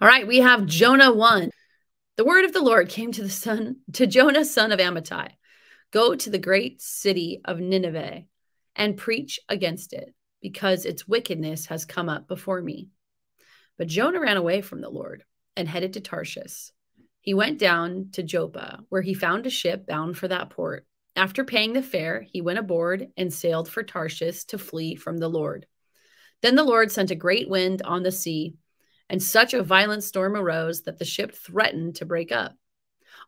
All right, we have Jonah 1. The word of the Lord came to the son to Jonah son of Amittai. Go to the great city of Nineveh and preach against it, because its wickedness has come up before me. But Jonah ran away from the Lord and headed to Tarshish. He went down to Joppa, where he found a ship bound for that port. After paying the fare, he went aboard and sailed for Tarshish to flee from the Lord. Then the Lord sent a great wind on the sea and such a violent storm arose that the ship threatened to break up.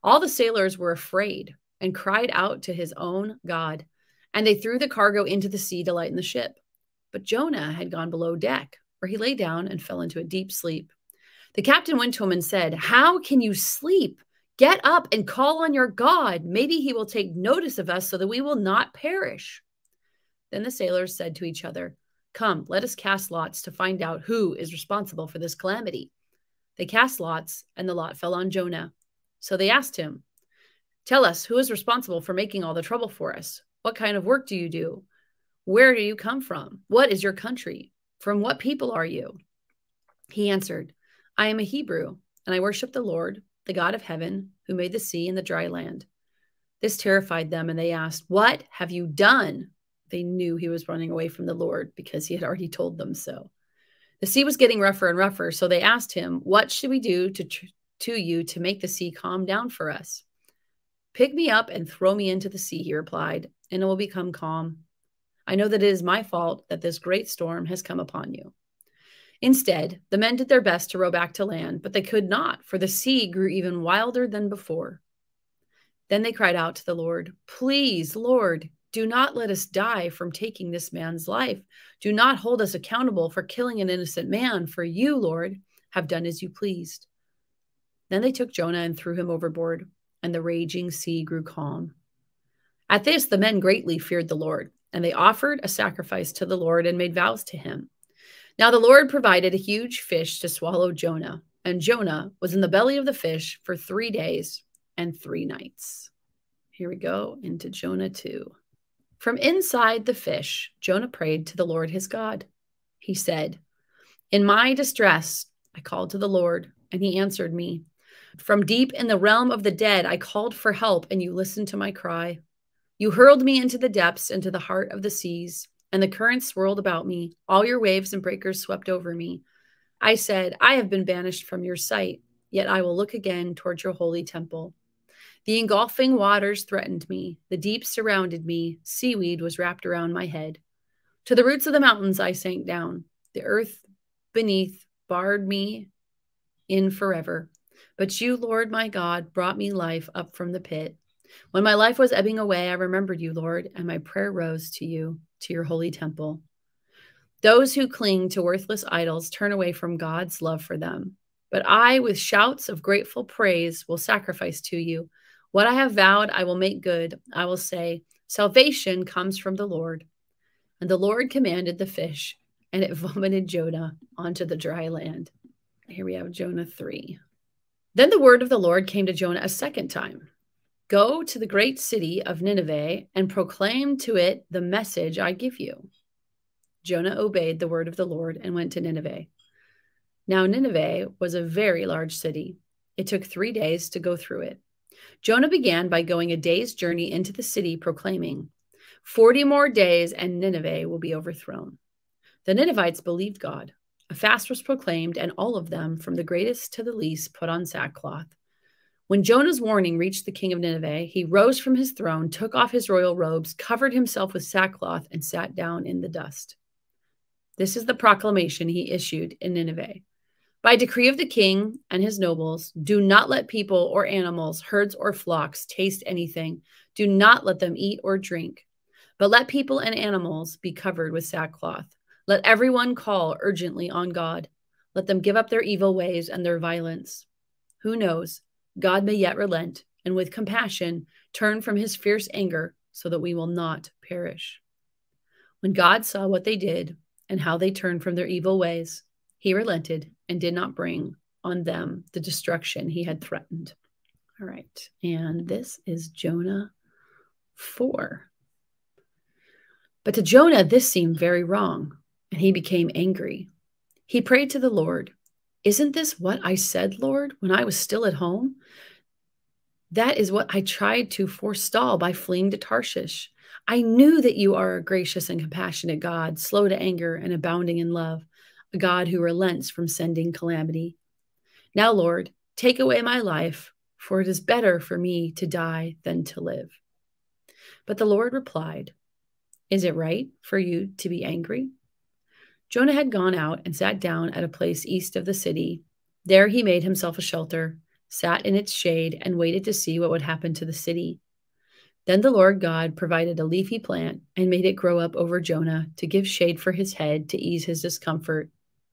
All the sailors were afraid and cried out to his own God, and they threw the cargo into the sea to lighten the ship. But Jonah had gone below deck, where he lay down and fell into a deep sleep. The captain went to him and said, How can you sleep? Get up and call on your God. Maybe he will take notice of us so that we will not perish. Then the sailors said to each other, Come, let us cast lots to find out who is responsible for this calamity. They cast lots, and the lot fell on Jonah. So they asked him, Tell us, who is responsible for making all the trouble for us? What kind of work do you do? Where do you come from? What is your country? From what people are you? He answered, I am a Hebrew, and I worship the Lord, the God of heaven, who made the sea and the dry land. This terrified them, and they asked, What have you done? They knew he was running away from the Lord because he had already told them so. The sea was getting rougher and rougher, so they asked him, What should we do to, to you to make the sea calm down for us? Pick me up and throw me into the sea, he replied, and it will become calm. I know that it is my fault that this great storm has come upon you. Instead, the men did their best to row back to land, but they could not, for the sea grew even wilder than before. Then they cried out to the Lord, Please, Lord, do not let us die from taking this man's life. Do not hold us accountable for killing an innocent man, for you, Lord, have done as you pleased. Then they took Jonah and threw him overboard, and the raging sea grew calm. At this, the men greatly feared the Lord, and they offered a sacrifice to the Lord and made vows to him. Now the Lord provided a huge fish to swallow Jonah, and Jonah was in the belly of the fish for three days and three nights. Here we go into Jonah 2. From inside the fish, Jonah prayed to the Lord his God. He said, In my distress, I called to the Lord, and he answered me. From deep in the realm of the dead, I called for help, and you listened to my cry. You hurled me into the depths, into the heart of the seas, and the currents swirled about me. All your waves and breakers swept over me. I said, I have been banished from your sight, yet I will look again toward your holy temple. The engulfing waters threatened me. The deep surrounded me. Seaweed was wrapped around my head. To the roots of the mountains I sank down. The earth beneath barred me in forever. But you, Lord my God, brought me life up from the pit. When my life was ebbing away, I remembered you, Lord, and my prayer rose to you, to your holy temple. Those who cling to worthless idols turn away from God's love for them. But I, with shouts of grateful praise, will sacrifice to you. What I have vowed, I will make good. I will say, Salvation comes from the Lord. And the Lord commanded the fish, and it vomited Jonah onto the dry land. Here we have Jonah 3. Then the word of the Lord came to Jonah a second time Go to the great city of Nineveh and proclaim to it the message I give you. Jonah obeyed the word of the Lord and went to Nineveh. Now, Nineveh was a very large city. It took three days to go through it. Jonah began by going a day's journey into the city, proclaiming, 40 more days and Nineveh will be overthrown. The Ninevites believed God. A fast was proclaimed, and all of them, from the greatest to the least, put on sackcloth. When Jonah's warning reached the king of Nineveh, he rose from his throne, took off his royal robes, covered himself with sackcloth, and sat down in the dust. This is the proclamation he issued in Nineveh. By decree of the king and his nobles, do not let people or animals, herds or flocks taste anything. Do not let them eat or drink. But let people and animals be covered with sackcloth. Let everyone call urgently on God. Let them give up their evil ways and their violence. Who knows? God may yet relent and with compassion turn from his fierce anger so that we will not perish. When God saw what they did and how they turned from their evil ways, he relented and did not bring on them the destruction he had threatened. All right. And this is Jonah 4. But to Jonah, this seemed very wrong, and he became angry. He prayed to the Lord, Isn't this what I said, Lord, when I was still at home? That is what I tried to forestall by fleeing to Tarshish. I knew that you are a gracious and compassionate God, slow to anger and abounding in love, a God who relents from sending calamity. Now, Lord, take away my life, for it is better for me to die than to live. But the Lord replied, Is it right for you to be angry? Jonah had gone out and sat down at a place east of the city. There he made himself a shelter, sat in its shade, and waited to see what would happen to the city. Then the Lord God provided a leafy plant and made it grow up over Jonah to give shade for his head to ease his discomfort.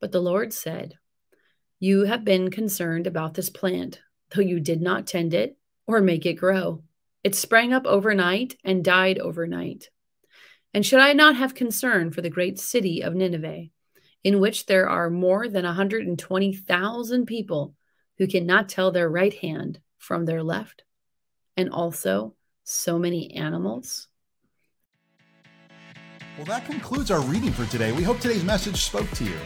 But the Lord said, You have been concerned about this plant, though you did not tend it or make it grow. It sprang up overnight and died overnight. And should I not have concern for the great city of Nineveh, in which there are more than 120,000 people who cannot tell their right hand from their left, and also so many animals? Well, that concludes our reading for today. We hope today's message spoke to you.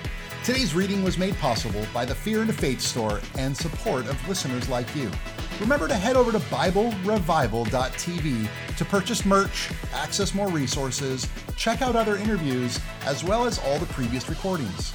Today's reading was made possible by the Fear and Faith store and support of listeners like you. Remember to head over to BibleRevival.tv to purchase merch, access more resources, check out other interviews, as well as all the previous recordings.